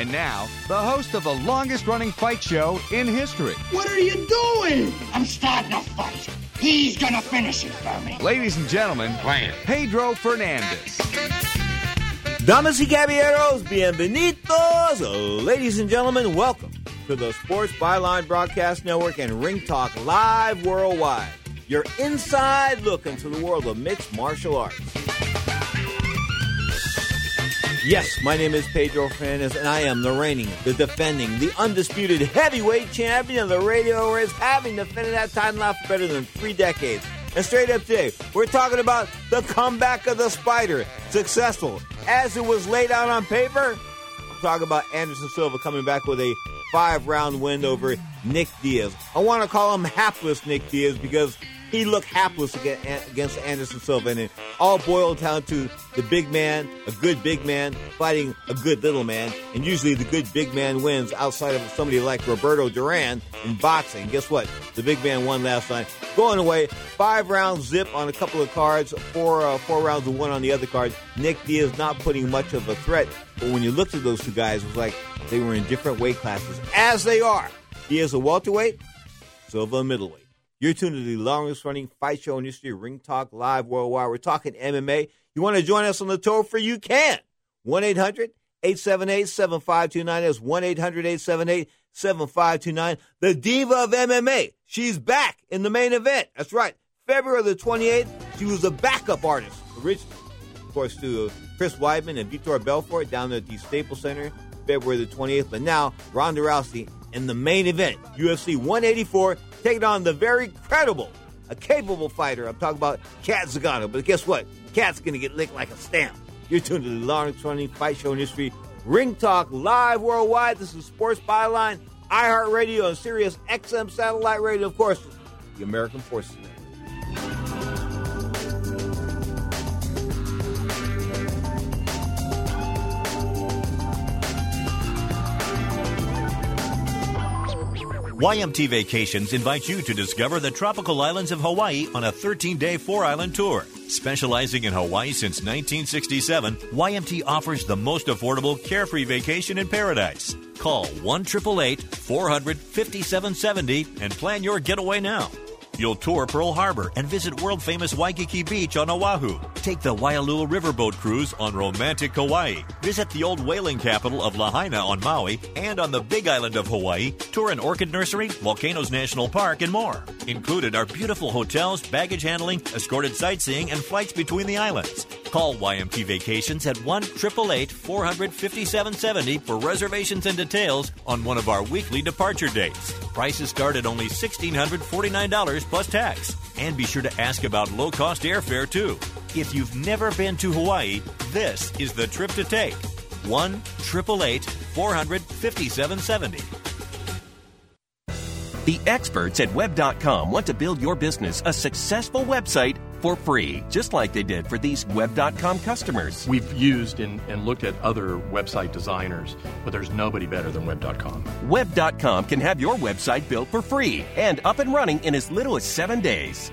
And now, the host of the longest running fight show in history. What are you doing? I'm starting a fight. He's gonna finish it for me. Ladies and gentlemen, Pedro Fernandez. Damas y caballeros, bienvenidos. Oh, ladies and gentlemen, welcome to the Sports Byline Broadcast Network and Ring Talk Live Worldwide. Your inside look into the world of mixed martial arts. Yes, my name is Pedro Fernandez, and I am the reigning, the defending, the undisputed heavyweight champion of the radio race, having defended that title for better than three decades. And straight up today, we're talking about the comeback of the Spider. Successful as it was laid out on paper. I'm talking about Anderson Silva coming back with a five round win over Nick Diaz. I want to call him hapless Nick Diaz because he looked hapless against Anderson Silva, and it all boiled down to the big man, a good big man, fighting a good little man, and usually the good big man wins outside of somebody like Roberto Duran in boxing. Guess what? The big man won last night, going away five rounds zip on a couple of cards, four uh, four rounds of one on the other card. Nick Diaz not putting much of a threat, but when you looked at those two guys, it was like they were in different weight classes, as they are. Diaz a welterweight, Silva a middleweight. You're tuned to the longest running fight show in history, Ring Talk Live Worldwide. We're talking MMA. You want to join us on the tour for You can. 1 800 878 7529. That's 1 800 878 7529. The diva of MMA. She's back in the main event. That's right. February the 28th, she was a backup artist. Originally, of course, to Chris Weidman and Vitor Belfort down at the Staples Center, February the 28th. But now, Ronda Rousey in the main event, UFC 184 taking on the very credible, a capable fighter. I'm talking about Cat Zingano. But guess what? Cat's going to get licked like a stamp. You're tuned to the longest running fight show in history, Ring Talk Live Worldwide. This is Sports Byline, iHeartRadio, and Sirius XM Satellite Radio, of course, the American Forces Network. YMT Vacations invites you to discover the tropical islands of Hawaii on a 13 day four island tour. Specializing in Hawaii since 1967, YMT offers the most affordable, carefree vacation in paradise. Call 1 400 5770 and plan your getaway now. You'll tour Pearl Harbor and visit world famous Waikiki Beach on Oahu. Take the Waialua Riverboat Cruise on romantic Kauai. Visit the old whaling capital of Lahaina on Maui and on the Big Island of Hawaii. Tour an orchid nursery, Volcanoes National Park, and more. Included are beautiful hotels, baggage handling, escorted sightseeing, and flights between the islands. Call YMT Vacations at 1 400 5770 for reservations and details on one of our weekly departure dates. Prices start at only $1,649 plus tax. And be sure to ask about low cost airfare too. If you've never been to Hawaii, this is the trip to take. 1 400 5770. The experts at Web.com want to build your business a successful website for free, just like they did for these Web.com customers. We've used and, and, looked at other website designers, but there's nobody better than Web.com. Web.com can have your website built for free and up and running in as little as seven days.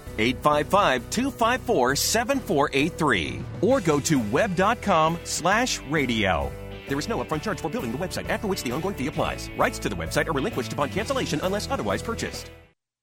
855 254 7483 or go to web.com slash radio. There is no upfront charge for building the website, after which the ongoing fee applies. Rights to the website are relinquished upon cancellation unless otherwise purchased.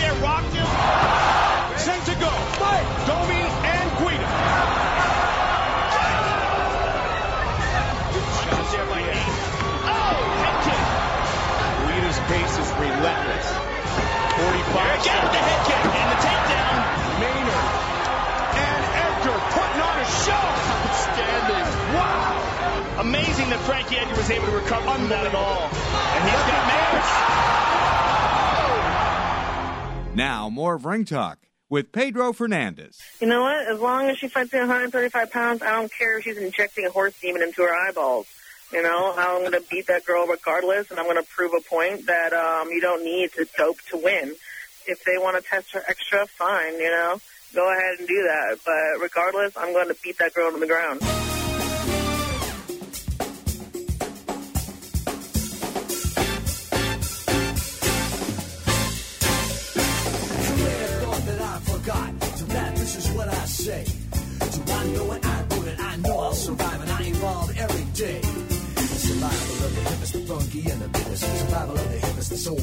there, rocked him. Sent to go. Mike. Domi and Guida. Shot there by Hayes. Oh, head kick. Guida's pace is relentless. 45. Again with the head kick and the takedown. Maynard. And Edgar putting on a show. Outstanding. Wow. Amazing that Frankie Edgar was able to recover from that at all. Now, more of Ring Talk with Pedro Fernandez. You know what? As long as she fights at 135 pounds, I don't care if she's injecting a horse demon into her eyeballs. You know, I'm going to beat that girl regardless, and I'm going to prove a point that um, you don't need to dope to win. If they want to test her extra, fine, you know. Go ahead and do that. But regardless, I'm going to beat that girl to the ground.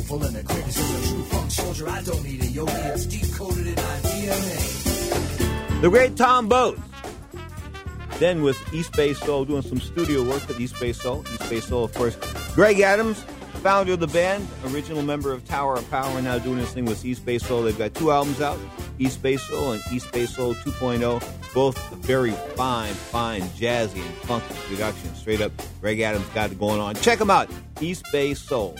Soulful and the quickest. As a true funk soldier, I don't need a yogi. It's decoded in my DNA. The great Tom Boat. Then with East Bay Soul doing some studio work with East Bay Soul. East Bay Soul, of course. Greg Adams, founder of the band, original member of Tower of Power, now doing this thing with East Bay Soul. They've got two albums out. East Bay Soul and East Bay Soul 2.0. Both very fine, fine, jazzy, and funky productions. Straight up, Greg Adams got it going on. Check him out, East Bay Soul.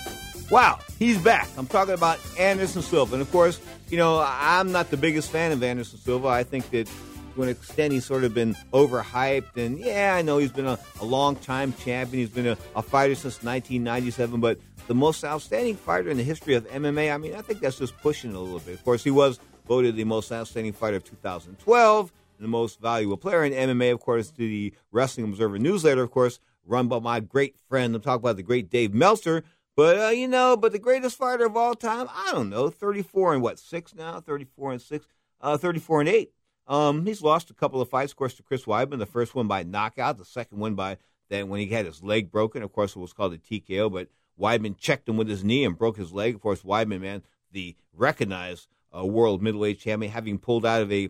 Wow, he's back. I'm talking about Anderson Silva. And of course, you know, I'm not the biggest fan of Anderson Silva. I think that to an extent he's sort of been overhyped. And yeah, I know he's been a, a long time champion. He's been a, a fighter since 1997, but the most outstanding fighter in the history of MMA, I mean, I think that's just pushing it a little bit. Of course, he was voted the most outstanding fighter of 2012, and the most valuable player in MMA, of course, to the Wrestling Observer newsletter, of course, run by my great friend. I'm talking about the great Dave Meltzer. But uh, you know, but the greatest fighter of all time, I don't know, 34 and what six now, 34 and six, uh, 34 and eight. Um, he's lost a couple of fights, of course, to Chris Weidman. The first one by knockout, the second one by then when he had his leg broken. Of course, it was called a TKO, but Weidman checked him with his knee and broke his leg. Of course, Weidman, man, the recognized uh, world middleweight champion, having pulled out of a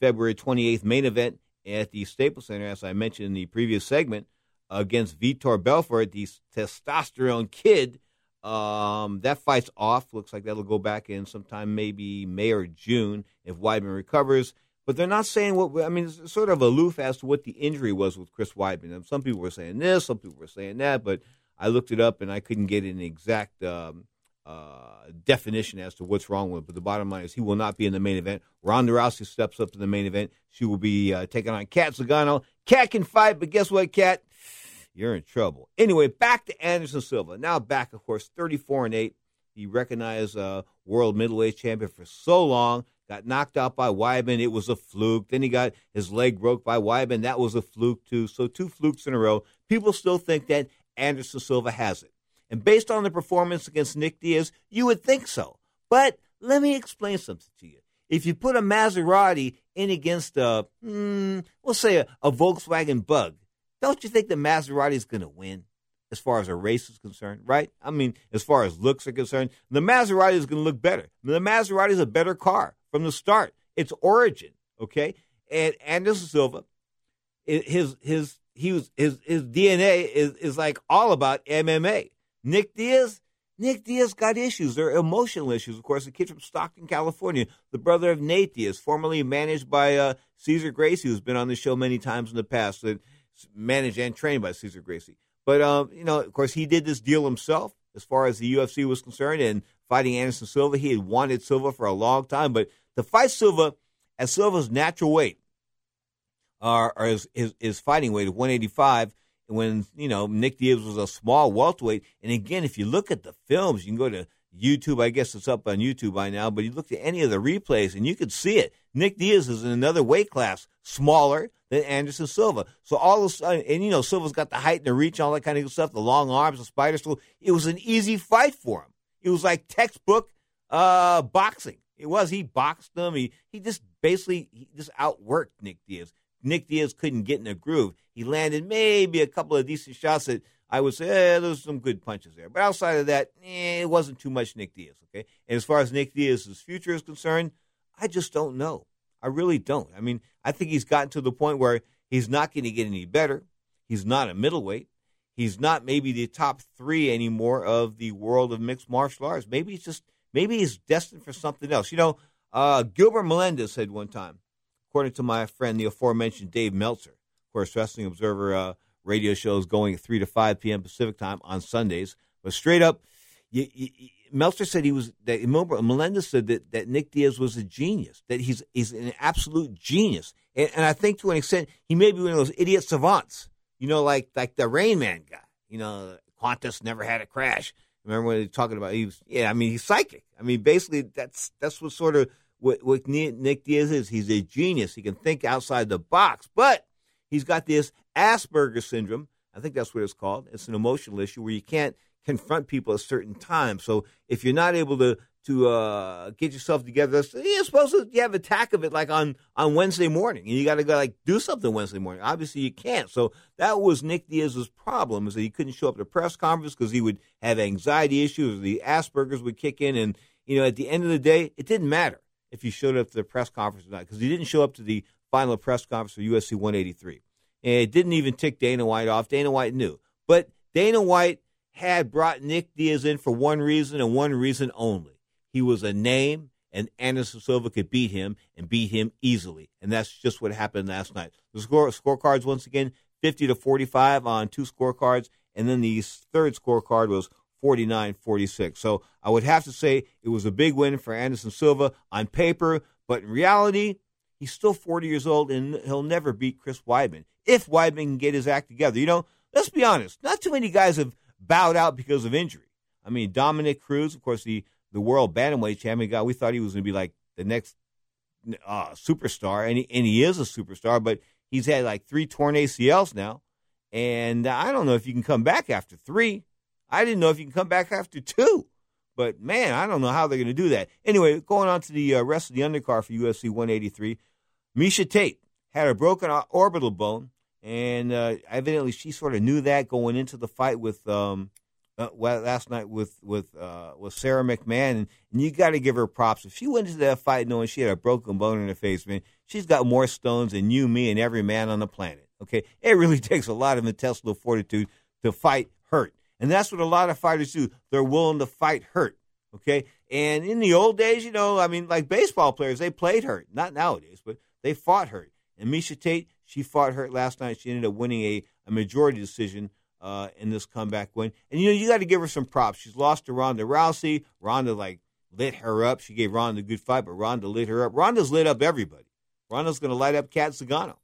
February 28th main event at the Staples Center, as I mentioned in the previous segment, against Vitor Belfort, the testosterone kid. Um, that fight's off. Looks like that'll go back in sometime, maybe May or June, if Weidman recovers. But they're not saying what. I mean, it's sort of aloof as to what the injury was with Chris Weidman. Some people were saying this, some people were saying that, but I looked it up and I couldn't get an exact um, uh, definition as to what's wrong with it. But the bottom line is he will not be in the main event. Ronda Rousey steps up to the main event. She will be uh, taking on Cat Zingano. Cat can fight, but guess what, Cat? You're in trouble. Anyway, back to Anderson Silva. Now back, of course, 34 and 8. He recognized uh, world middleweight champion for so long. Got knocked out by Weidman. It was a fluke. Then he got his leg broke by Weidman. That was a fluke, too. So two flukes in a row. People still think that Anderson Silva has it. And based on the performance against Nick Diaz, you would think so. But let me explain something to you. If you put a Maserati in against a, hmm, we'll say a, a Volkswagen Bug, don't you think the Maserati is going to win as far as a race is concerned, right? I mean, as far as looks are concerned, the Maserati is going to look better. The Maserati is a better car from the start. Its origin, okay? And Anderson Silva, his his he was his his DNA is is like all about MMA. Nick Diaz, Nick Diaz got issues. They're emotional issues. Of course, the kid from Stockton, California, the brother of Nate Diaz, formerly managed by uh, Cesar Gracie, who's been on the show many times in the past, uh, managed and trained by Cesar Gracie. But, um, you know, of course, he did this deal himself as far as the UFC was concerned and fighting Anderson Silva. He had wanted Silva for a long time, but to fight Silva at Silva's natural weight, or his, his, his fighting weight of 185, when you know Nick Diaz was a small welterweight. And again, if you look at the films, you can go to YouTube. I guess it's up on YouTube by now. But you look at any of the replays, and you could see it. Nick Diaz is in another weight class, smaller than Anderson Silva. So all of a sudden, and you know Silva's got the height and the reach, all that kind of good stuff, the long arms, the spider stool. It was an easy fight for him. It was like textbook uh, boxing. It was. He boxed them. He he just basically he just outworked Nick Diaz. Nick Diaz couldn't get in a groove. He landed maybe a couple of decent shots that I would say eh, there was some good punches there. But outside of that, eh, it wasn't too much Nick Diaz. Okay, and as far as Nick Diaz's future is concerned, I just don't know. I really don't. I mean, I think he's gotten to the point where he's not going to get any better. He's not a middleweight. He's not maybe the top three anymore of the world of mixed martial arts. Maybe he's just maybe he's destined for something else. You know, uh, Gilbert Melendez said one time according to my friend, the aforementioned Dave Meltzer, of course, Wrestling Observer uh, radio shows going at 3 to 5 p.m. Pacific time on Sundays. But straight up, you, you, Meltzer said he was, that Melendez said that, that Nick Diaz was a genius, that he's, he's an absolute genius. And, and I think to an extent, he may be one of those idiot savants, you know, like, like the Rain Man guy. You know, Qantas never had a crash. Remember when they were talking about, he was, yeah, I mean, he's psychic. I mean, basically, that's, that's what sort of, what, what Nick Diaz is. He's a genius. He can think outside the box, but he's got this Asperger syndrome. I think that's what it's called. It's an emotional issue where you can't confront people at certain times. So if you're not able to to uh, get yourself together, you're supposed to you have an attack of it like on on Wednesday morning, and you got to go like do something Wednesday morning. Obviously, you can't. So that was Nick Diaz's problem is that he couldn't show up to press conference because he would have anxiety issues. The Asperger's would kick in, and you know at the end of the day, it didn't matter if he showed up to the press conference or not because he didn't show up to the final press conference for UFC 183. And it didn't even tick Dana White off. Dana White knew. But Dana White had brought Nick Diaz in for one reason and one reason only. He was a name, and Anderson Silva could beat him and beat him easily. And that's just what happened last night. The score scorecards, once again, 50 to 45 on two scorecards. And then the third scorecard was 49 46. So I would have to say it was a big win for Anderson Silva on paper, but in reality, he's still 40 years old and he'll never beat Chris Weidman if Weidman can get his act together. You know, let's be honest, not too many guys have bowed out because of injury. I mean, Dominick Cruz, of course, the, the world bantamweight champion guy, we thought he was going to be like the next uh, superstar, and he, and he is a superstar, but he's had like three torn ACLs now. And I don't know if you can come back after three. I didn't know if you can come back after two. But man, I don't know how they're going to do that. Anyway, going on to the uh, rest of the undercard for UFC 183, Miesha Tate had a broken orbital bone, and uh, evidently she sort of knew that going into the fight with um, uh, last night with with uh, with Sara McMann, and, and you got to give her props. If she went into that fight knowing she had a broken bone in her face, man, she's got more stones than you, me, and every man on the planet. Okay, it really takes a lot of intestinal fortitude to fight hurt. And that's what a lot of fighters do. They're willing to fight hurt. Okay. And in the old days, you know, I mean, like baseball players, they played hurt. Not nowadays, but they fought hurt. And Miesha Tate, she fought hurt last night. She ended up winning a, a majority decision uh, in this comeback win. And, you know, you got to give her some props. She's lost to Ronda Rousey. Ronda, like, lit her up. She gave Ronda a good fight, but Ronda lit her up. Ronda's lit up everybody. Ronda's going to light up Cat Zingano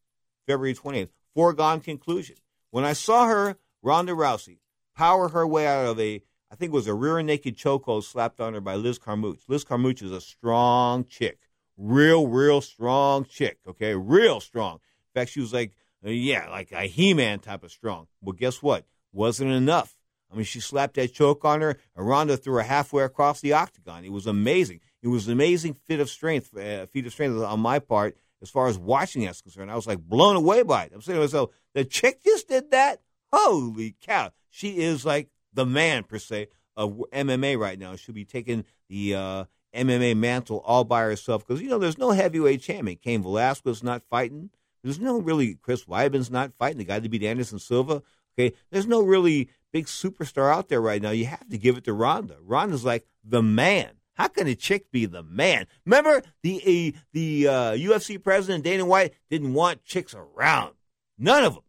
February 20th. Foregone conclusion. When I saw her, Ronda Rousey, power her way out of a, I think it was a rear naked chokehold slapped on her by Liz Carmouche. Liz Carmouche is a strong chick. Real, real strong chick, okay? Real strong. In fact, she was like, uh, yeah, like a He Man type of strong. Well, guess what? Wasn't enough. I mean, she slapped that choke on her, and Ronda threw her halfway across the octagon. It was amazing. It was an amazing fit of strength, uh, feat of strength on my part as far as watching that's concerned. I was like blown away by it. I'm saying to myself, the chick just did that? Holy cow she is like the man per se of MMA right now. She'll be taking the uh, MMA mantle all by herself because you know there's no heavyweight champion. Cain Velasquez not fighting. There's no really Chris Weidman's not fighting the guy that beat Anderson Silva. Okay, there's no really big superstar out there right now, you have to give it to Ronda. Ronda's like the man. How can a chick be the man? Remember the uh, the uh, UFC president Dana White didn't want chicks around. None of them.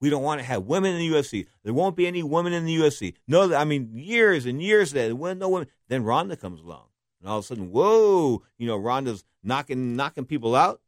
We don't want to have women in the UFC. There won't be any women in the UFC. No, I mean years and years that when no women. Then Ronda comes along, and all of a sudden, whoa! You know, Ronda's knocking knocking people out.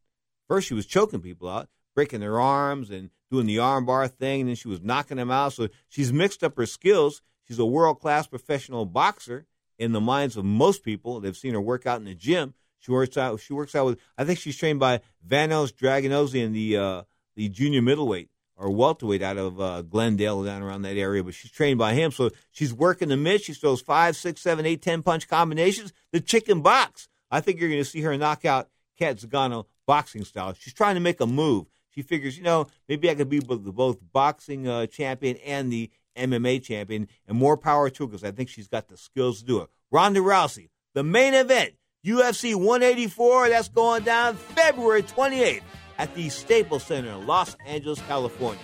First, she was choking people out, breaking their arms, and doing the armbar thing, and then she was knocking them out. So she's mixed up her skills. She's a world class professional boxer in the minds of most people. They've seen her work out in the gym. She works out. She works out with. I think she's trained by Vanos Dragonosian, the uh, the junior middleweight or welterweight out of uh, Glendale down around that area. But she's trained by him, so she's working the mid. She throws five, six, seven, eight, ten punch combinations. The chicken box. I think you're going to see her knock out Cat Zingano boxing style. She's trying to make a move. She figures, you know, maybe I could be both, both boxing uh, champion and the MMA champion, and more power to her because I think she's got the skills to do it. Ronda Rousey, the main event, UFC 184, that's going down February 28th at the Staples Center in Los Angeles, California.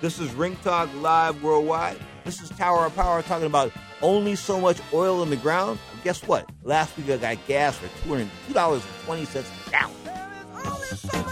This is Ring Talk Live Worldwide. This is Tower of Power talking about only so much oil in the ground. And guess what? Last week I got gas for $202.20 a gallon.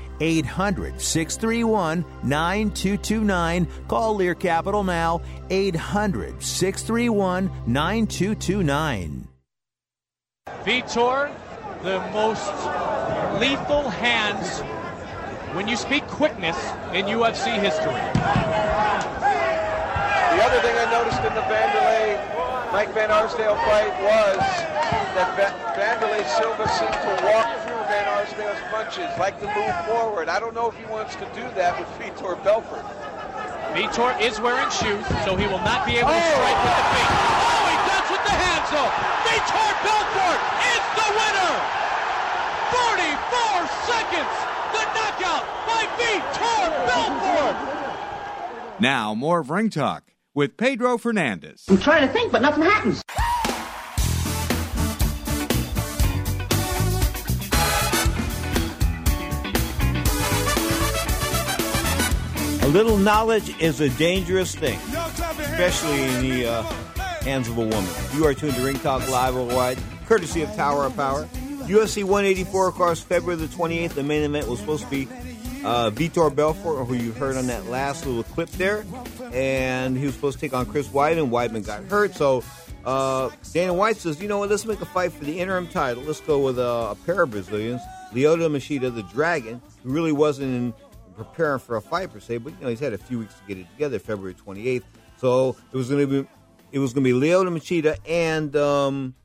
800 631 9229. Call Lear Capital now. 800 631 9229. Vitor, the most lethal hands when you speak quickness in UFC history. The other thing I noticed in the Vanderlei Mike Van Arsdale fight was that Va- Vanderlei Silva seemed to walk through Van those punches, like to move forward. I don't know if he wants to do that with Vitor Belfort. Vitor is wearing shoes, so he will not be able to oh! strike with the feet. Oh, he does with the hands, though. Vitor Belfort is the winner. 44 seconds. The knockout by Vitor Belfort. Now, more of Ring Talk with Pedro Fernandez. I'm trying to think, but nothing happens. Little knowledge is a dangerous thing, especially in the uh, hands of a woman. You are tuned to Ring Talk Live Worldwide, courtesy of Tower of Power. UFC 184, of course, February the 28th. The main event was supposed to be uh, Vitor Belfort, who you heard on that last little clip there, and he was supposed to take on Chris Weidman. Weidman got hurt, so uh, Dana White says, you know what, let's make a fight for the interim title. Let's go with uh, a pair of Brazilians, Lyoto Machida, the Dragon, who really wasn't in, preparing for a fight per se, but you know he's had a few weeks to get it together. February 28th, so it was going to be it was going to be Lyoto Machida and um,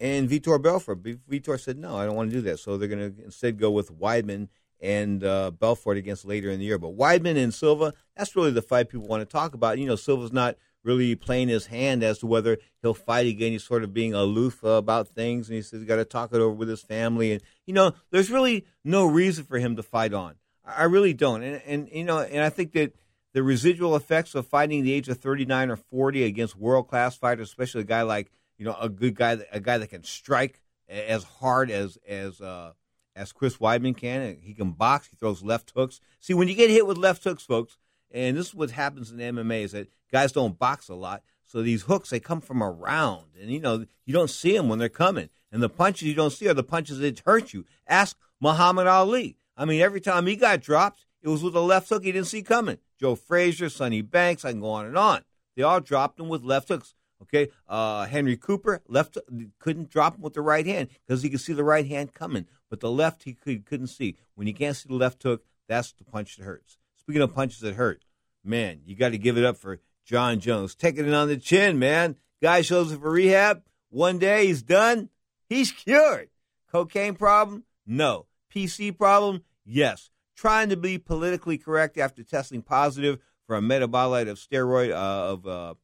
and Vitor Belfort. Vitor said, no, I don't want to do that. So they're going to instead go with Weidman and uh, Belfort against later in the year. But Weidman and Silva, that's really the fight people want to talk about. You know, Silva's not really playing his hand as to whether he'll fight again. He's sort of being aloof about things, and he says he's got to talk it over with his family. And, you know, there's really no reason for him to fight on. I really don't. And, and you know, and I think that the residual effects of fighting the age of 39 or 40 against world class fighters, especially a guy like you know a good guy, a guy that can strike as hard as as uh, as Chris Weidman can. He can box. He throws left hooks. See, when you get hit with left hooks, folks, and this is what happens in MMA is that guys don't box a lot. So these hooks they come from around, and you know you don't see them when they're coming. And the punches you don't see are the punches that hurt you. Ask Muhammad Ali. I mean, every time he got dropped, it was with a left hook he didn't see coming. Joe Frazier, Sonny Banks, I can go on and on. They all dropped him with left hooks. Okay, uh, Henry Cooper left couldn't drop him with the right hand because he could see the right hand coming, but the left he could, couldn't see. When you can't see the left hook, that's the punch that hurts. Speaking of punches that hurt, man, you got to give it up for Jon Jones taking it on the chin, man. Guy shows up for rehab. One day he's done. He's cured. Cocaine problem? No. PC problem? Yes. Trying to be politically correct after testing positive for a metabolite of steroid uh, of uh,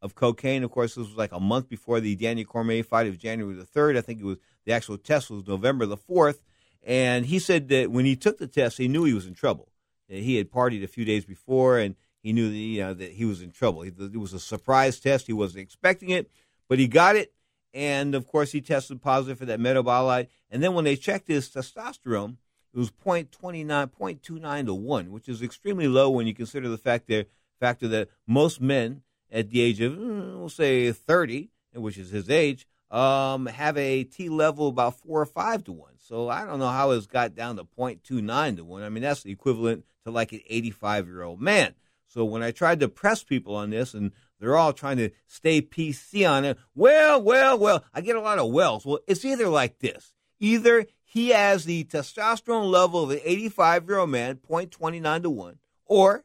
of cocaine. Of course, this was like a month before the Daniel Cormier fight of January the third. I think it was the actual test was November the fourth, and he said that when he took the test, he knew he was in trouble. He had partied a few days before, and he knew that, you know, that he was in trouble. It was a surprise test; he wasn't expecting it, but he got it. And of course, he tested positive for that metabolite. And then when they checked his testosterone, it was 0.29, 0.29 to 1, which is extremely low when you consider the fact that, factor that most men at the age of, mm, we'll say, 30, which is his age, um, have a T level about 4 or 5 to 1. So I don't know how it's got down to 0.29 to 1. I mean, that's equivalent to like an 85 year old man. So when I tried to press people on this, and they're all trying to stay PC on it, well, well, well, I get a lot of wells. Well, it's either like this either he has the testosterone level of an 85 year old man, 0.29 to 1, or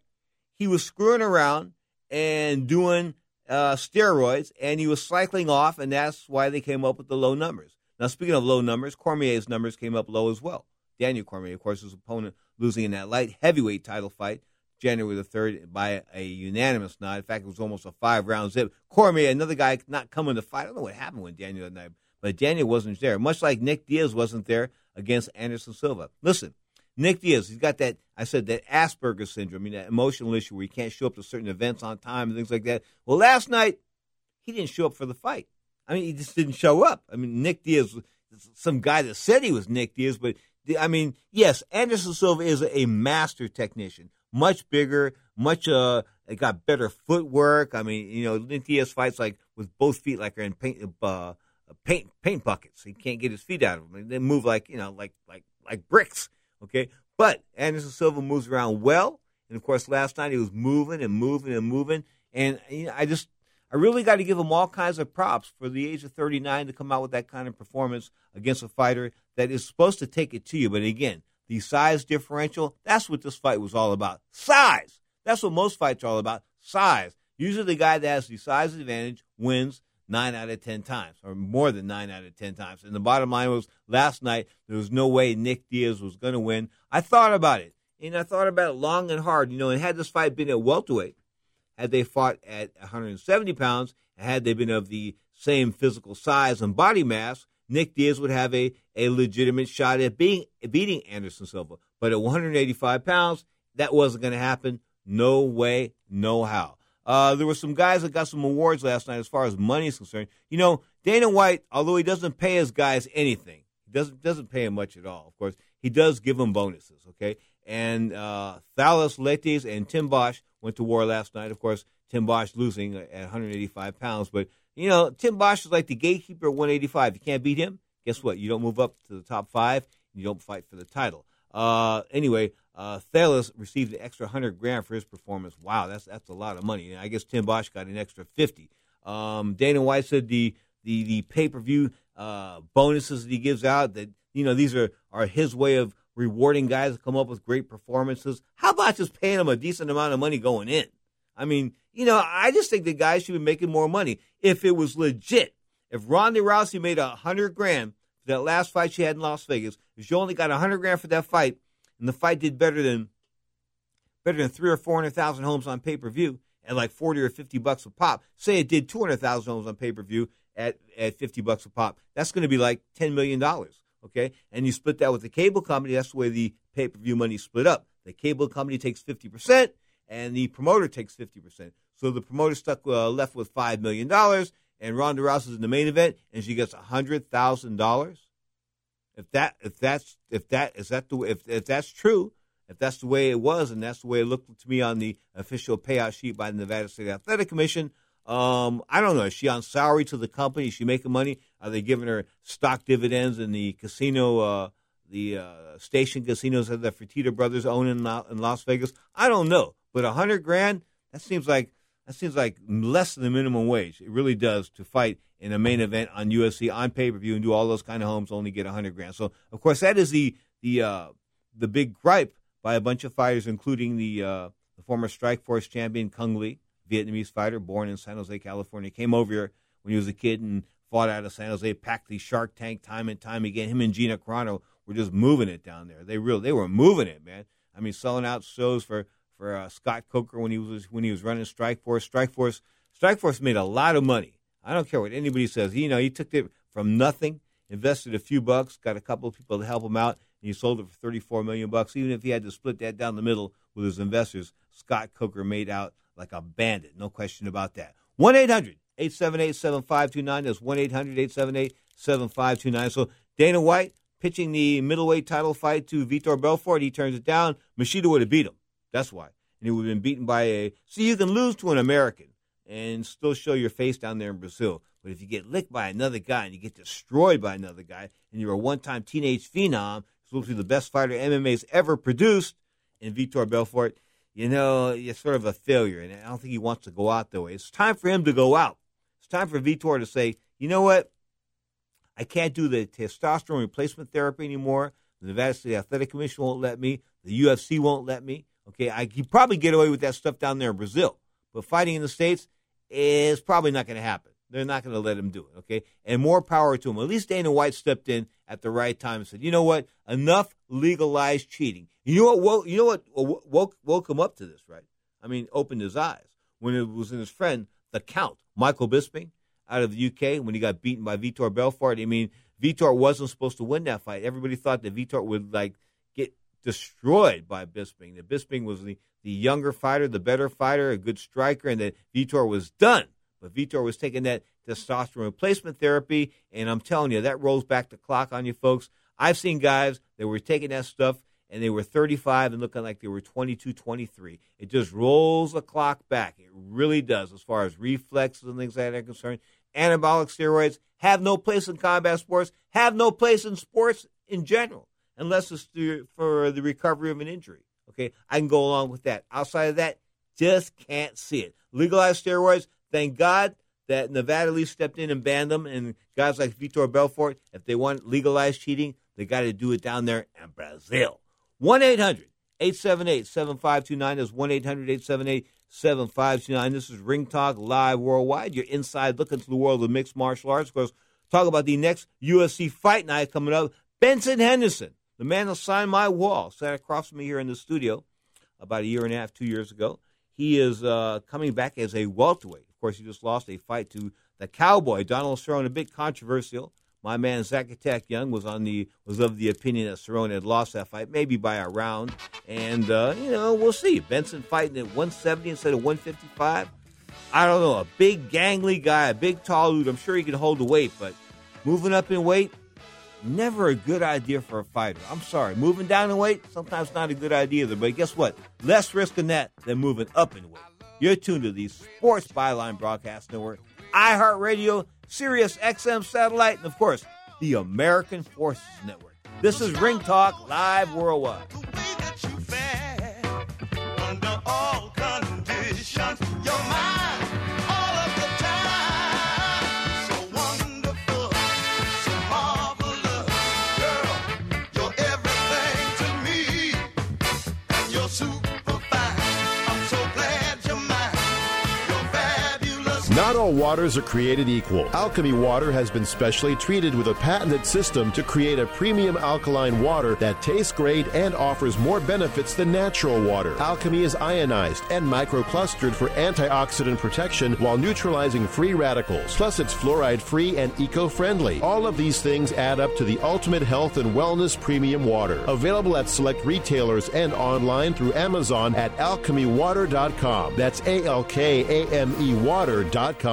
he was screwing around and doing uh, steroids and he was cycling off, and that's why they came up with the low numbers. Now, speaking of low numbers, Cormier's numbers came up low as well. Daniel Cormier, of course, his opponent losing in that light heavyweight title fight January the 3rd by a unanimous nod. In fact, it was almost a five round zip. Cormier, another guy not coming to fight. I don't know what happened with Daniel that night, but Daniel wasn't there, much like Nick Diaz wasn't there against Anderson Silva. Listen, Nick Diaz, he's got that, I said, that Asperger's syndrome, I mean, that emotional issue where he can't show up to certain events on time and things like that. Well, last night, he didn't show up for the fight. I mean, he just didn't show up. I mean, Nick Diaz, some guy that said he was Nick Diaz, but I mean, yes, Anderson Silva is a master technician, much bigger, much uh, got better footwork. I mean, you know, Nick Diaz fights like with both feet like are in paint uh, paint paint buckets. He can't get his feet out of them. They move like you know, like like like bricks. Okay, but Anderson Silva moves around well, and of course, last night he was moving and moving and moving, and you know, I just I really got to give him all kinds of props for the age of 39 to come out with that kind of performance against a fighter that is supposed to take it to you. But again, the size differential, that's what this fight was all about. Size. That's what most fights are all about. Size. Usually the guy that has the size advantage wins nine out of 10 times, or more than nine out of 10 times. And the bottom line was last night, there was no way Nick Diaz was going to win. I thought about it, and I thought about it long and hard. You know, and had this fight been at welterweight, had they fought at 170 pounds, had they been of the same physical size and body mass, Nick Diaz would have a, a legitimate shot at being beating Anderson Silva. But at 185 pounds, that wasn't going to happen. No way, no how. Uh, there were some guys that got some awards last night as far as money is concerned. You know, Dana White, although he doesn't pay his guys anything, he doesn't doesn't pay him much at all. Of course, he does give them bonuses. Okay, and uh, Thales Leites and Tim Boetsch went to war last night. Of course, Tim Boetsch losing at 185 pounds, but you know, Tim Boetsch is like the gatekeeper at 185. You can't beat him. Guess what? You don't move up to the top five. You don't fight for the title. Uh, anyway, uh, Thales received an extra 100 grand for his performance. Wow, that's that's a lot of money. I guess Tim Boetsch got an extra 50. Um, Dana White said the the the pay per view uh, bonuses that he gives out that you know these are are his way of rewarding guys that come up with great performances. How about just paying them a decent amount of money going in? I mean, you know, I just think the guys should be making more money if it was legit. If Ronda Rousey made a hundred grand for that last fight she had in Las Vegas, if she only got a hundred grand for that fight, and the fight did better than better than three or four hundred thousand homes on pay per view at like forty or fifty bucks a pop. Say it did two hundred thousand homes on pay per view at at fifty bucks a pop. That's going to be like ten million dollars. Okay, and you split that with the cable company. That's the way the pay per view money split up. The cable company takes fifty percent, and the promoter takes fifty percent. So the promoter stuck uh, left with five million dollars, and Ronda Rousey's in the main event, and she gets hundred thousand dollars. If that if that's if that is that the if if that's true, if that's the way it was, and that's the way it looked to me on the official payout sheet by the Nevada State Athletic Commission, um, I don't know. Is she on salary to the company? Is she making money? Are they giving her stock dividends in the casino, uh, the uh, station casinos that the Fertitta brothers own in, in Las Vegas? I don't know. But a hundred grand, that seems like that seems like less than the minimum wage. It really does to fight in a main event on UFC on pay per view and do all those kind of homes only get a hundred grand. So of course that is the the uh, the big gripe by a bunch of fighters, including the uh, the former Strikeforce champion Cung Le, Vietnamese fighter born in San Jose, California, came over here when he was a kid and fought out of San Jose, packed the Shark Tank time and time again. Him and Gina Carano were just moving it down there. They real they were moving it, man. I mean, selling out shows for for uh, Scott Coker when he was when he was running Strikeforce. Strike Force Strikeforce made a lot of money I don't care what anybody says. You know, he took it from nothing, invested a few bucks, got a couple of people to help him out, and he sold it for 34 million bucks. Even if he had to split that down the middle with his investors, Scott Coker made out like a bandit. No question about that. 1 800 878 7529. That's 1 800 878 7529. So Dana White pitching the middleweight title fight to Vitor Belfort. He turns it down. Machida would have beat him. That's why. And he would have been beaten by a. See, you can lose to an American and still show your face down there in Brazil. But if you get licked by another guy and you get destroyed by another guy, and you're a one-time teenage phenom, supposed to be the best fighter MMA's ever produced, in Vitor Belfort, you know, you're sort of a failure. And I don't think he wants to go out that way. It's time for him to go out. It's time for Vitor to say, you know what? I can't do the testosterone replacement therapy anymore. The Nevada State Athletic Commission won't let me. The UFC won't let me. Okay, I could probably get away with that stuff down there in Brazil. But fighting in the States is probably not going to happen. They're not going to let him do it, okay? And more power to him. At least Dana White stepped in at the right time and said, you know what? Enough legalized cheating. You know what? Woke, you know what uh, woke, woke him up to this, right? I mean, opened his eyes when it was in his friend, the Count, Michael Bisping, out of the UK, when he got beaten by Vitor Belfort. I mean, Vitor wasn't supposed to win that fight. Everybody thought that Vitor would like get destroyed by Bisping. That Bisping was the the younger fighter, the better fighter, a good striker, and that Vitor was done. But Vitor was taking that testosterone replacement therapy, and I'm telling you, that rolls back the clock on you folks. I've seen guys that were taking that stuff and they were 35 and looking like they were 22, 23. It just rolls the clock back. It really does, as far as reflexes and things like that are concerned. Anabolic steroids have no place in combat sports, have no place in sports in general, unless it's for the recovery of an injury. Okay, I can go along with that. Outside of that, just can't see it. Legalized steroids, thank God that Nevada at least stepped in and banned them. And guys like Vitor Belfort, if they want legalized cheating, they got to do it down there in Brazil. 1 800 878 7529 is 1 800 878 7529. This is Ring Talk Live Worldwide. You're inside look into the world of mixed martial arts. Of course, talk about the next UFC fight night coming up. Benson Henderson, the man who signed my wall, sat across from me here in the studio about a year and a half, two years ago. He is uh, coming back as a welterweight. Of course, he just lost a fight to the Cowboy, Donald Cerrone, a bit controversial. My man Zakitek Young was on the was of the opinion that Cerrone had lost that fight, maybe by a round. And uh, you know, we'll see. Benson fighting at 170 instead of 155. I don't know. A big gangly guy, a big tall dude. I'm sure he can hold the weight, but moving up in weight, never a good idea for a fighter. I'm sorry. Moving down in weight, sometimes not a good idea either. But guess what? Less risk in that than moving up in weight. You're tuned to the Sports Byline Broadcast Network, iHeartRadio, Sirius XM Satellite, and of course, the American Forces Network. This is Ring Talk Live Worldwide. All waters are created equal. Alkame Water has been specially treated with a patented system to create a premium alkaline water that tastes great and offers more benefits than natural water. Alkame is ionized and microclustered for antioxidant protection while neutralizing free radicals. Plus, it's fluoride free and eco friendly. All of these things add up to the ultimate health and wellness premium water. Available at select retailers and online through Amazon at alkamewater.com. That's A L K A M E water.com.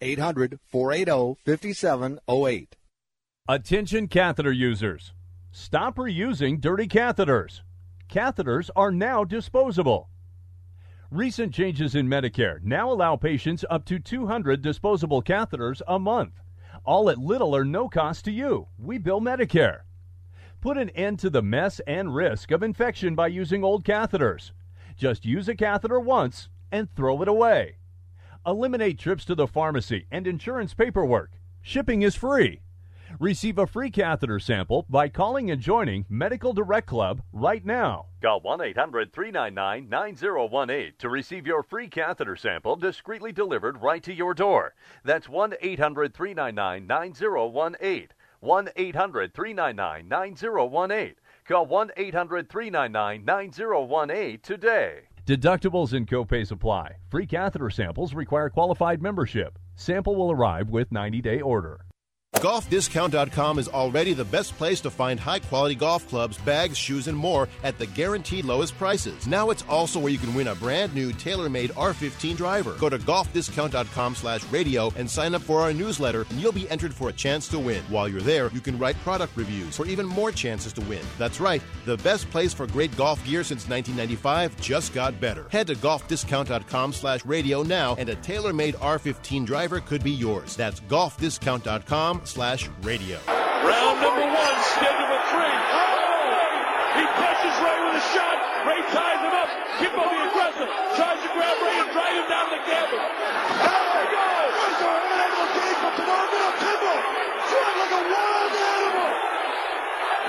800 480 5708. Attention catheter users. Stop reusing dirty catheters. Catheters are now disposable. Recent changes in Medicare now allow patients up to 200 disposable catheters a month, all at little or no cost to you. We bill Medicare. Put an end to the mess and risk of infection by using old catheters. Just use a catheter once and throw it away. Eliminate trips to the pharmacy and insurance paperwork. Shipping is free. Receive a free catheter sample by calling and joining Medical Direct Club right now. Call 1 800 399 9018 to receive your free catheter sample discreetly delivered right to your door. That's 1 800 399 9018. 1 800 399 9018. Call 1 800 399 9018 today. Deductibles and copays apply. Free catheter samples require qualified membership. Sample will arrive with 90 day order. GolfDiscount.com is already the best place to find high quality golf clubs, bags, shoes, and more at the guaranteed lowest prices. Now it's also where you can win a brand new TaylorMade R15 driver. Go to golfdiscount.com slash radio and sign up for our newsletter, and you'll be entered for a chance to win. While you're there, you can write product reviews for even more chances to win. That's right, the best place for great golf gear since 1995 just got better. Head to golfdiscount.com slash radio now, and a TaylorMade R15 driver could be yours. That's golfdiscount.com slash radio. Round number one, scheduled for three. Oh! He punches Ray with a shot. Ray ties him up. Kimbo the aggressor tries to grab Ray and drag him down the gambit. Down they go. Ray's an animal game from tomorrow middle. Kimbo trying like a wild animal.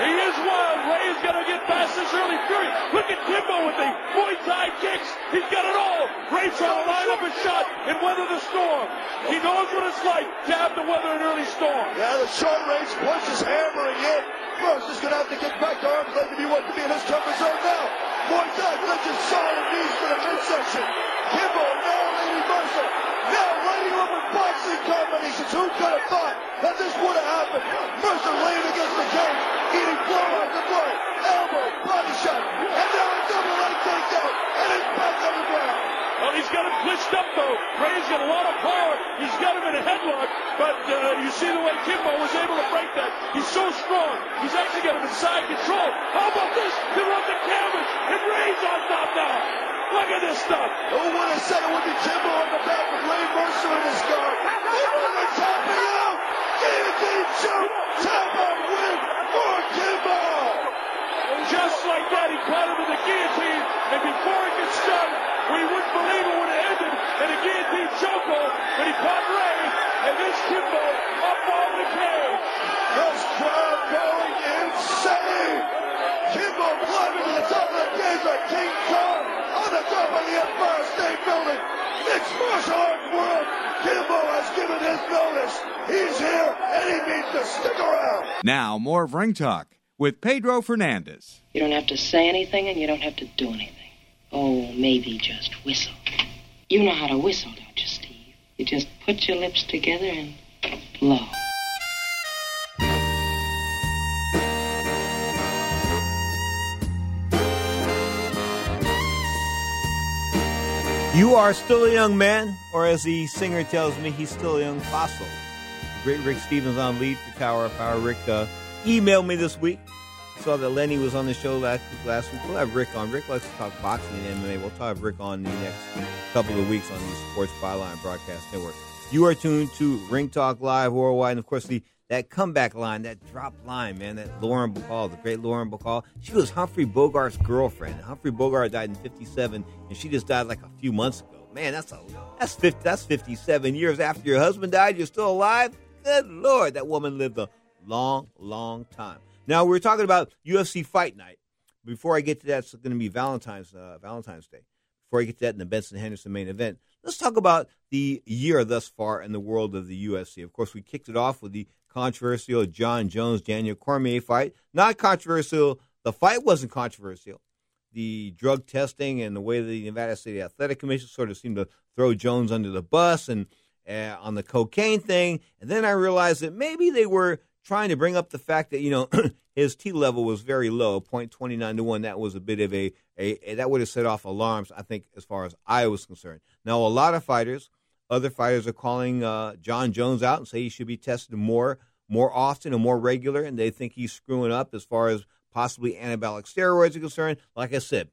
He is wild. Ray is going to get past this early fury. Look at Kimbo with the Muay Thai kicks. He's got it all. Ray trying to line up a shot and weather the storm. He knows what it's like to have to weather an early storm. Yeah, the short range punch is hammering in. Rose is going to have to get back to arm's length if he wants to be in his comfort zone now. Moises touches solid knees to the midsection. Kimbo now leading Mercer. Now lighting up with boxing combinations. Who could have thought that this would have happened? Mercer laying against the cage, eating blow after blow. Elbow, body shot, and now a double leg takedown, and it's back on the ground. Well, he's got him glitched up though. Ray's got a lot of power. He's got him in a headlock, but uh, you see the way Kimbo was able to break that. He's so strong. He's actually got him in side control. How about this? He runs the canvas, and Ray's on top now. Look at this stuff. Who would have said it would be Kimbo on the back with Ray Mercer in his guard? Over the tapping out. Guillotine choke. Tap out win for Kimbo. Just like that, he caught him with the guillotine, and before it gets done, we wouldn't believe it would have ended in a guillotine chokehold, but he caught Ray, and this Kimbo up on the cage. This crowd going insane. Kimbo climbing to the top of the cage like King Kong on the top of the Empire State Building. Mixed martial art world. Kimbo has given his notice. He's here, and he means to stick around. Now, more of Ring Talk with Pedro Fernandez. You don't have to say anything and you don't have to do anything. Oh, maybe just whistle. You know how to whistle, don't you, Steve? You just put your lips together and blow. You are still a young man, or as the singer tells me, he's still a young fossil. Great Rick Stevens on lead for Tower of Power. Rick uh, emailed me this week. Saw that Lenny was on the show last last week. We'll have Rick on. Rick likes to talk boxing and MMA. We'll talk Rick on the next couple of weeks on the Sports Byline Broadcast Network. You are tuned to Ring Talk Live worldwide, and of course the that comeback line, that drop line, man, that Lauren Bacall, the great Lauren Bacall. She was Humphrey Bogart's girlfriend. Humphrey Bogart died in '57, and she just died like a few months ago. Man, that's a that's 50, that's 57 years after your husband died. You're still alive. Good lord, that woman lived a long, long time. Now we're talking about UFC Fight Night. Before I get to that, it's going to be Valentine's uh, Valentine's Day. Before I get to that in the Benson Henderson main event, let's talk about the year thus far in the world of the UFC. Of course, we kicked it off with the controversial Jon Jones Daniel Cormier fight. Not controversial. The fight wasn't controversial. The drug testing and the way the Nevada State Athletic Commission sort of seemed to throw Jones under the bus and uh, on the cocaine thing. And then I realized that maybe they were trying to bring up the fact that you know his T level was very low, 0.29 to one. That was a bit of a, a, a that would have set off alarms. I think as far as I was concerned. Now a lot of fighters, other fighters are calling uh, Jon Jones out and say he should be tested more more often and more regular, and they think he's screwing up as far as possibly anabolic steroids are concerned. Like I said,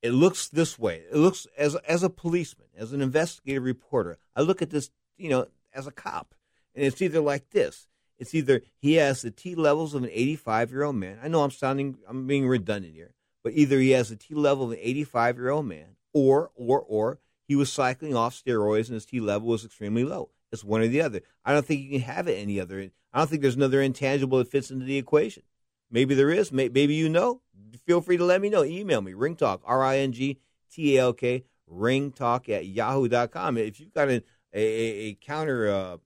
it looks this way. It looks as as a policeman, as an investigative reporter. I look at this, you know, as a cop, and it's either like this. It's either he has the T levels of an 85 year old man. I know I'm sounding, I'm being redundant here, but either he has the T level of an 85 year old man, or or or he was cycling off steroids and his T level was extremely low. It's one or the other. I don't think you can have it any other. I don't think there's another intangible that fits into the equation. Maybe there is. Maybe you know. Feel free to let me know. Email me, ringtalk, R I N G T A L K, ringtalk at yahoo.com. If you've got a, a, a counter, uh,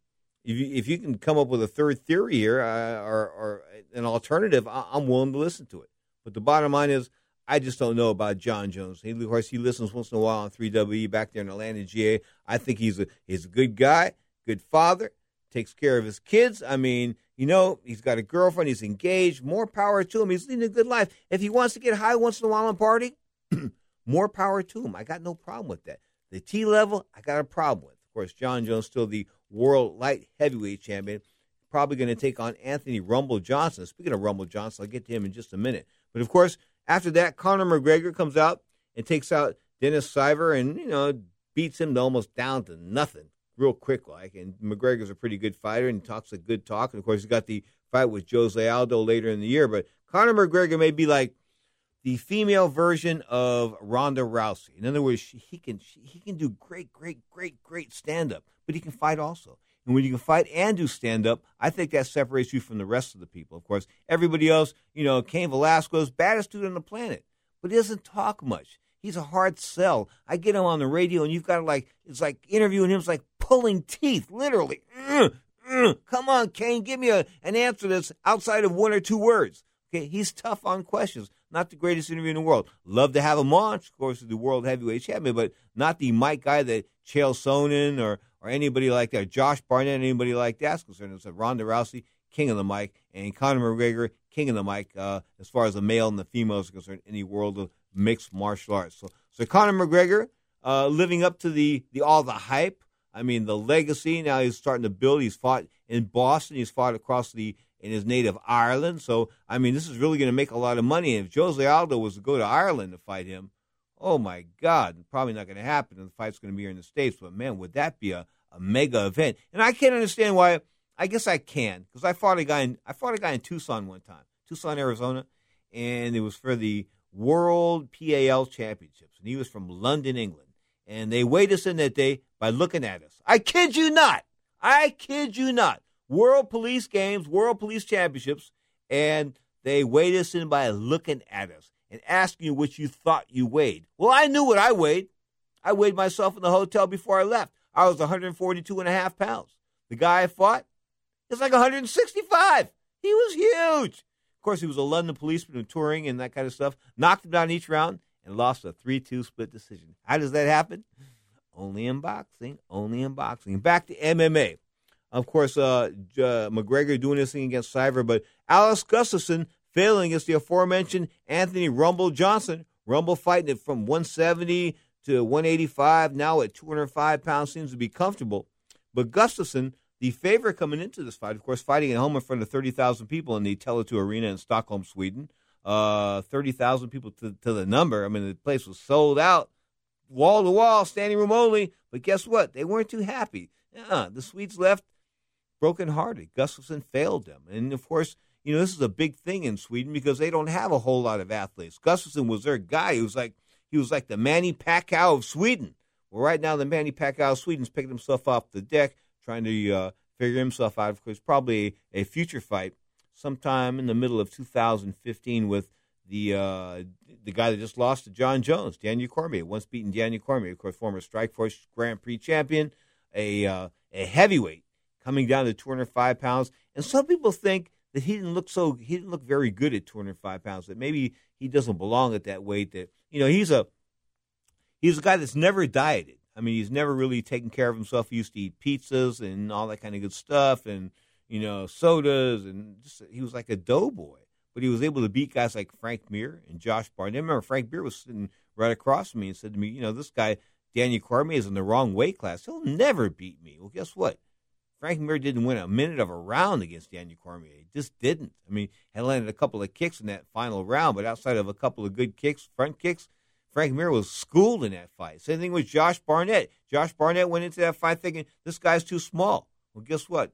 if, you, if you can come up with a third theory here uh, or, or an alternative, I, I'm willing to listen to it. But the bottom line is, I just don't know about Jon Jones. He, of course, he listens once in a while on 3WE back there in Atlanta, GA. I think he's a he's a good guy, good father, takes care of his kids. I mean, you know, he's got a girlfriend, he's engaged. More power to him. He's leading a good life. If he wants to get high once in a while and party, more power to him. I got no problem with that. The T level, I got a problem with. Of course, Jon Jones still the world light heavyweight champion. Probably going to take on Anthony Rumble Johnson. Speaking of Rumble Johnson, I'll get to him in just a minute. But of course, after that, Conor McGregor comes out and takes out Dennis Siver and, you know, beats him to almost down to nothing real quick like. And McGregor's a pretty good fighter and talks a good talk. And of course, he's got the fight with Jose Aldo later in the year. But Conor McGregor may be like the female version of Ronda Rousey. In other words, he can he can do great, great, great, great stand up, but he can fight also. And when you can fight and do stand up, I think that separates you from the rest of the people. Of course, everybody else, you know, Cain Velasquez, baddest dude on the planet, but he doesn't talk much. He's a hard sell. I get him on the radio, and you've got to like, it's like interviewing him is like pulling teeth, literally. Come on, Cain, give me a, an answer that's outside of one or two words. Okay, he's tough on questions. Not the greatest interview in the world. Love to have him on, of course, the world heavyweight champion, but not the mic guy that Chael Sonnen or or anybody like that, Josh Barnett, anybody like that's concerned. It's Ronda Rousey, king of the mic, and Conor McGregor, king of the mic, uh, as far as the male and the female is concerned in the world of mixed martial arts. So, so Conor McGregor uh, living up to the, the all the hype. I mean, the legacy. Now he's starting to build. He's fought in Boston. He's fought across the in his native Ireland. So, I mean, this is really going to make a lot of money. And if Jose Aldo was to go to Ireland to fight him, oh my God, probably not going to happen. And the fight's going to be here in the States. But man, would that be a, a mega event? And I can't understand why. I guess I can because I fought a guy. In, I fought a guy in Tucson one time, Tucson, Arizona, and it was for the World PAL Championships, and he was from London, England. And they weighed us in that day by looking at us. I kid you not. I kid you not. World Police Games, World Police Championships, and they weighed us in by looking at us and asking you what you thought you weighed. Well, I knew what I weighed. I weighed myself in the hotel before I left. I was 142 and a half pounds. The guy I fought is like 165. He was huge. Of course, he was a London policeman touring and that kind of stuff. Knocked him down each round and lost a 3 2 split decision. How does that happen? Only in boxing. Only in boxing. Back to MMA. Of course, uh, uh, McGregor doing this thing against Cyber, but Alex Gustafsson failing against the aforementioned Anthony Rumble Johnson. Rumble fighting it from 170 to 185, now at 205 pounds, seems to be comfortable. But Gustafsson, the favorite coming into this fight, of course, fighting at home in front of 30,000 people in the Tele2 Arena in Stockholm, Sweden. Uh, 30,000 people to, to the number. I mean, the place was sold out, wall to wall, standing room only. But guess what? They weren't too happy. Yeah, the Swedes left brokenhearted. Gustafsson failed them. And of course, you know, this is a big thing in Sweden because they don't have a whole lot of athletes. Gustafsson was their guy. He was like he was like the Manny Pacquiao of Sweden. Well, right now the Manny Pacquiao of Sweden's picking himself off the deck, trying to uh, figure himself out. Of course, probably a future fight sometime in the middle of 2015 with the uh, the guy that just lost to Jon Jones, Daniel Cormier, once beaten Daniel Cormier, of course, former Strikeforce Grand Prix champion, a uh, a heavyweight coming down to 205 pounds. And some people think that he didn't look so he didn't look very good at 205 pounds. That maybe he doesn't belong at that weight. That you know he's a he's a guy that's never dieted. I mean, he's never really taken care of himself. He used to eat pizzas and all that kind of good stuff, and you know sodas, and just, he was like a doughboy. But he was able to beat guys like Frank Mir and Josh Barnett. I remember Frank Mir was sitting right across from me and said to me, you know, this guy Daniel Cormier is in the wrong weight class. He'll never beat me. Well, guess what? Frank Mir didn't win a minute of a round against Daniel Cormier. He just didn't. I mean, he landed a couple of kicks in that final round, but outside of a couple of good kicks, front kicks, Frank Mir was schooled in that fight. Same thing with Josh Barnett. Josh Barnett went into that fight thinking this guy's too small. Well, guess what?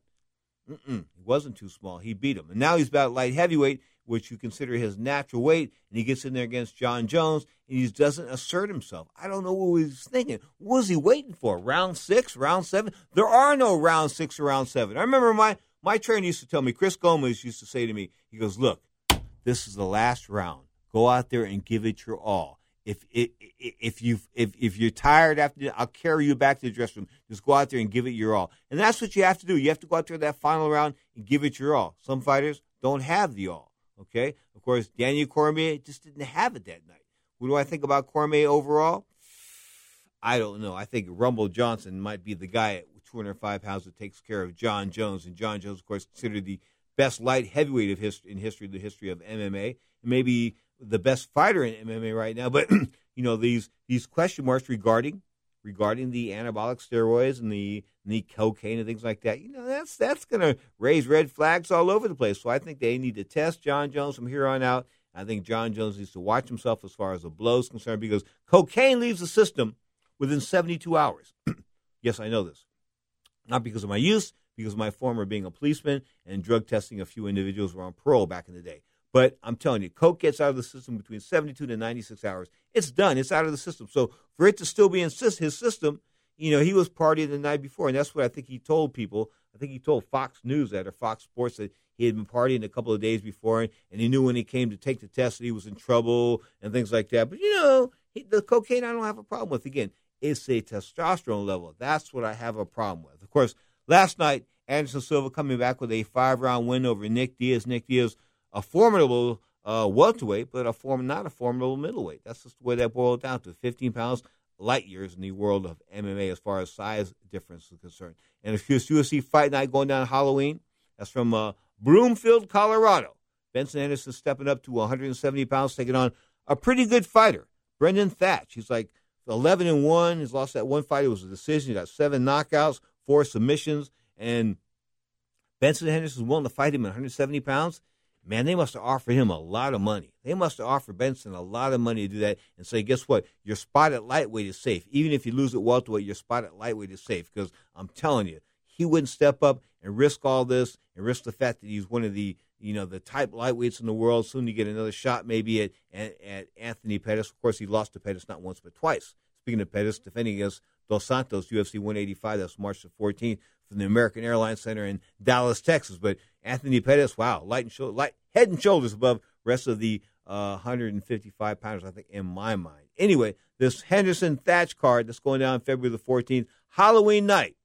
Mm-mm, he wasn't too small. He beat him, and now he's about light heavyweight, which you consider his natural weight, and he gets in there against Jon Jones, and he doesn't assert himself. I don't know what he was thinking. What was he waiting for? Round six, round seven? There are no round six or round seven. I remember my my trainer used to tell me, Chris Gomez used to say to me, he goes, "Look, this is the last round. Go out there and give it your all. If if you if if you're tired after, I'll carry you back to the dressing room. Just go out there and give it your all. And that's what you have to do. You have to go out there that final round and give it your all. Some fighters don't have the all. Okay, of course, Daniel Cormier just didn't have it that night. What do I think about Cormier overall? I don't know. I think Rumble Johnson might be the guy at 205 pounds that takes care of Jon Jones, and Jon Jones, of course, considered the best light heavyweight of history in history, the history of MMA, maybe the best fighter in MMA right now. But you know these these question marks regarding regarding the anabolic steroids and the and the cocaine and things like that. You know, that's that's going to raise red flags all over the place. So I think they need to test Jon Jones from here on out. I think Jon Jones needs to watch himself as far as the blow is concerned because cocaine leaves the system within 72 hours. yes, I know this. Not because of my use, because of my former being a policeman and drug testing a few individuals were on parole back in the day. But I'm telling you, coke gets out of the system between 72 to 96 hours. It's done. It's out of the system. So for it to still be in his system, you know, he was partying the night before, and that's what I think he told people. I think he told Fox News that or Fox Sports that he had been partying a couple of days before, and, and he knew when he came to take the test that he was in trouble and things like that. But you know, he, the cocaine I don't have a problem with. Again, it's a testosterone level. That's what I have a problem with. Of course, last night Anderson Silva coming back with a five round win over Nick Diaz. Nick Diaz, a formidable uh, welterweight, but a form not a formidable middleweight. That's just the way that boiled down to 15 pounds light years in the world of MMA as far as size difference is concerned. And if it's UFC Fight Night going down Halloween, that's from uh, Broomfield, Colorado. Benson Henderson stepping up to 170 pounds, taking on a pretty good fighter, Brandon Thatch. He's like 11 and one. He's lost that one fight. It was a decision. He got seven knockouts, four submissions, and Benson Henderson is willing to fight him at 170 pounds. Man, they must have offered him a lot of money. They must have offered Benson a lot of money to do that and say, guess what? Your spot at lightweight is safe. Even if you lose at welterweight, your spot at lightweight is safe. Because I'm telling you, he wouldn't step up and risk all this and risk the fact that he's one of the you know the type lightweights in the world. Soon to get another shot, maybe at, at, at Anthony Pettis. Of course, he lost to Pettis not once but twice. Speaking of Pettis, defending against Dos Santos, UFC 185. That's March the 14th from the American Airlines Center in Dallas, Texas. But Anthony Pettis, wow, light and light, head and shoulders above rest of the uh, 155 pounders, I think, in my mind. Anyway, this Henderson Thatch card that's going down February the 14th, Halloween night.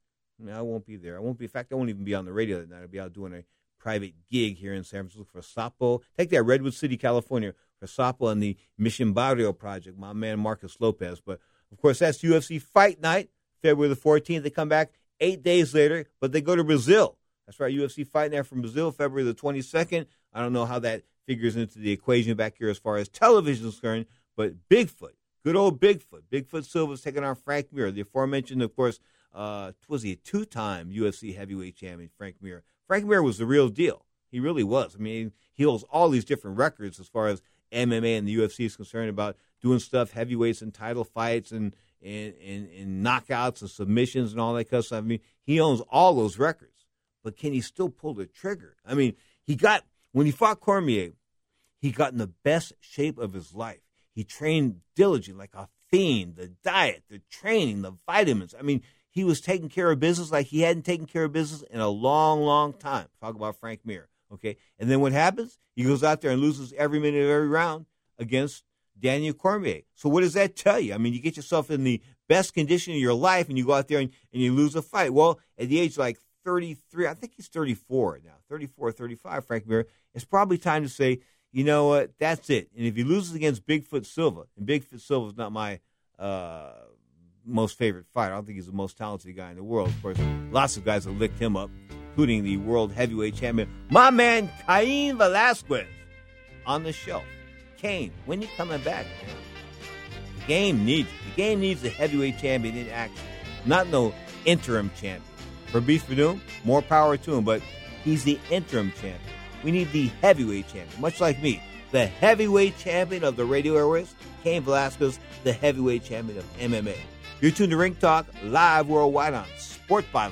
I won't be there. I won't be. In fact, I won't even be on the radio that night. I'll be out doing a private gig here in San Francisco for Sapo. Take that, Redwood City, California, for Sapo and the Mission Barrio project. My man Marcus Lopez. But of course, that's UFC Fight Night, February the 14th. They come back eight days later, but they go to Brazil. That's right, UFC Fight Night from Brazil, February the 22nd. I don't know how that figures into the equation back here as far as television is concerned, but Bigfoot, good old Bigfoot, Bigfoot Silva's taking on Frank Mir, the aforementioned, of course, uh, was he a two-time UFC heavyweight champion, Frank Mir. Frank Mir was the real deal. He really was. I mean, he holds all these different records as far as MMA and the UFC is concerned about doing stuff, heavyweights and title fights and and, and, and knockouts and submissions and all that kind of stuff. I mean, he owns all those records. But can he still pull the trigger? I mean, he got when he fought Cormier, he got in the best shape of his life. He trained diligently, like a fiend. The diet, the training, the vitamins. I mean, he was taking care of business like he hadn't taken care of business in a long, long time. Talk about Frank Mir. Okay. And then what happens? He goes out there and loses every minute of every round against Daniel Cormier. So what does that tell you? I mean, you get yourself in the best condition of your life and you go out there and, and you lose a fight. Well, at the age like 33, I think he's 34 now, 34, 35, Frank Mir, it's probably time to say, you know what, that's it. And if he loses against Bigfoot Silva, and Bigfoot Silva is not my uh, most favorite fighter. I don't think he's the most talented guy in the world. Of course, lots of guys have licked him up, including the world heavyweight champion, my man Cain Velasquez, on the shelf. Cain, when you coming back? The game needs you. The game needs a heavyweight champion in action, not no interim champion. Fabrício Werdum, more power to him, but he's the interim champion. We need the heavyweight champion, much like me, the heavyweight champion of the radio airways, Cain Velasquez, the heavyweight champion of MMA. You're tuned to Ring Talk live worldwide on Sport Byline.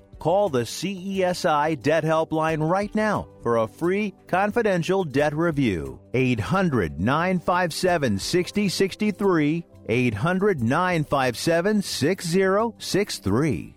Call the CESI Debt Helpline right now for a free confidential debt review. 800 957 6063. 800 957 6063.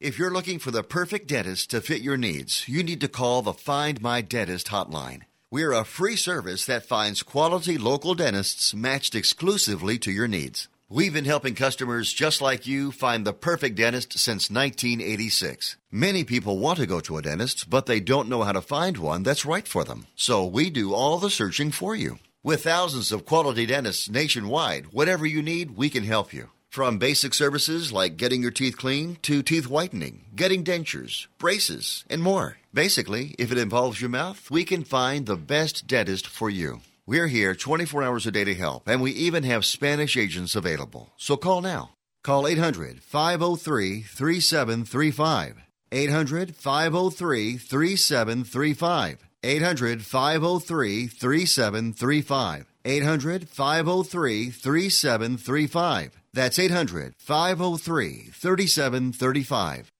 If you're looking for the perfect dentist to fit your needs, you need to call the Find My Dentist hotline. We're a free service that finds quality local dentists matched exclusively to your needs. We've been helping customers just like you find the perfect dentist since 1986. Many people want to go to a dentist, but they don't know how to find one that's right for them. So we do all the searching for you. With thousands of quality dentists nationwide, whatever you need, we can help you. From basic services like getting your teeth clean to teeth whitening, getting dentures, braces, and more. Basically, if it involves your mouth, we can find the best dentist for you. We're here 24 hours a day to help, and we even have Spanish agents available. So call now. Call 800 503 3735. 800 503 3735. 800 503 3735. 800 503 3735. That's 800 503 3735.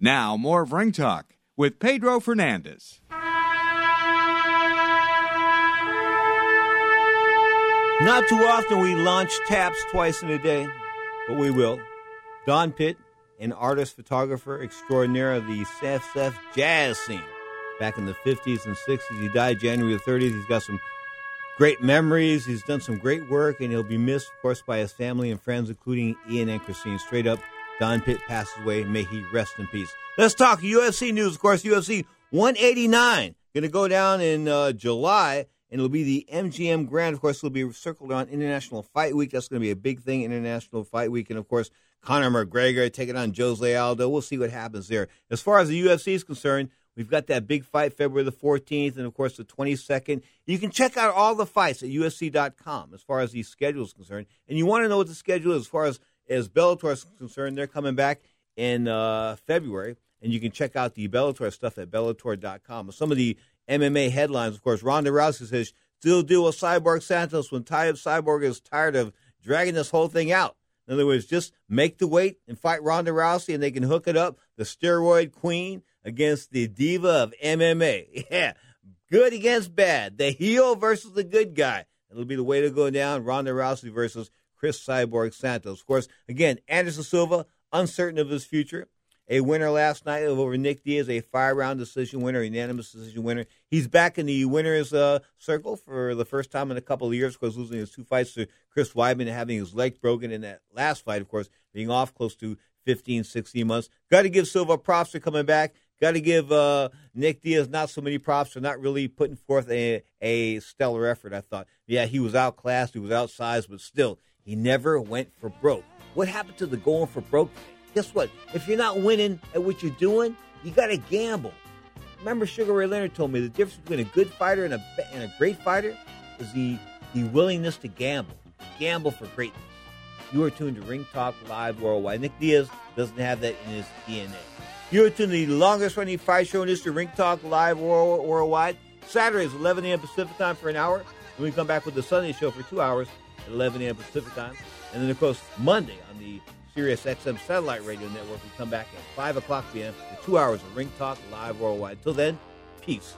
Now, more of Ring Talk with Pedro Fernandez. Not too often we launch taps twice in a day, but we will. Don Pitt, an artist, photographer extraordinaire of the SF jazz scene. Back in the 50s and 60s, he died January the 30th. He's got some great memories. He's done some great work, and he'll be missed, of course, by his family and friends, including Ian and Christine. Straight up, Don Pitt passes away. May he rest in peace. Let's talk UFC news. Of course, UFC 189 going to go down in uh, July, and it'll be the MGM Grand. Of course, it'll be circled on International Fight Week. That's going to be a big thing, International Fight Week, and of course, Conor McGregor taking on Jose Aldo. We'll see what happens there. As far as the UFC is concerned, We've got that big fight February the 14th and, of course, the 22nd. You can check out all the fights at UFC.com as far as the schedule is concerned. And you want to know what the schedule is as far as, as Bellator is concerned. They're coming back in uh, February, and you can check out the Bellator stuff at Bellator.com. Some of the MMA headlines, of course, Ronda Rousey says, still deal with Cyborg Santos when Ty Cyborg is tired of dragging this whole thing out. In other words, just make the weight and fight Ronda Rousey, and they can hook it up. The steroid queen against the diva of MMA. Yeah, good against bad. The heel versus the good guy. It'll be the way to go down. Ronda Rousey versus Cris Cyborg Santos. Of course, again, Anderson Silva, uncertain of his future. A winner last night over Nick Diaz, a five round decision winner, unanimous decision winner. He's back in the winner's uh, circle for the first time in a couple of years, of course, losing his two fights to Chris Weidman and having his leg broken in that last fight, of course, being off close to 15, 16 months. Got to give Silva props for coming back. Got to give uh, Nick Diaz not so many props for not really putting forth a, a stellar effort, I thought. Yeah, he was outclassed, he was outsized, but still, he never went for broke. What happened to the going for broke? Guess what? If you're not winning at what you're doing, you got to gamble. Remember, Sugar Ray Leonard told me the difference between a good fighter and a, and a great fighter is the, the willingness to gamble. Gamble for greatness. You are tuned to Ring Talk Live Worldwide. Nick Diaz doesn't have that in his DNA. You're tuned to the longest running fight show in history, Ring Talk Live World, Worldwide. Saturdays, 11 a.m. Pacific time for an hour. And we come back with the Sunday show for two hours at 11 a.m. Pacific time. And then, of course, Monday on the Sirius XM Satellite Radio Network. We come back at 5 o'clock p.m. for two hours of Ring Talk live worldwide. Until then, peace.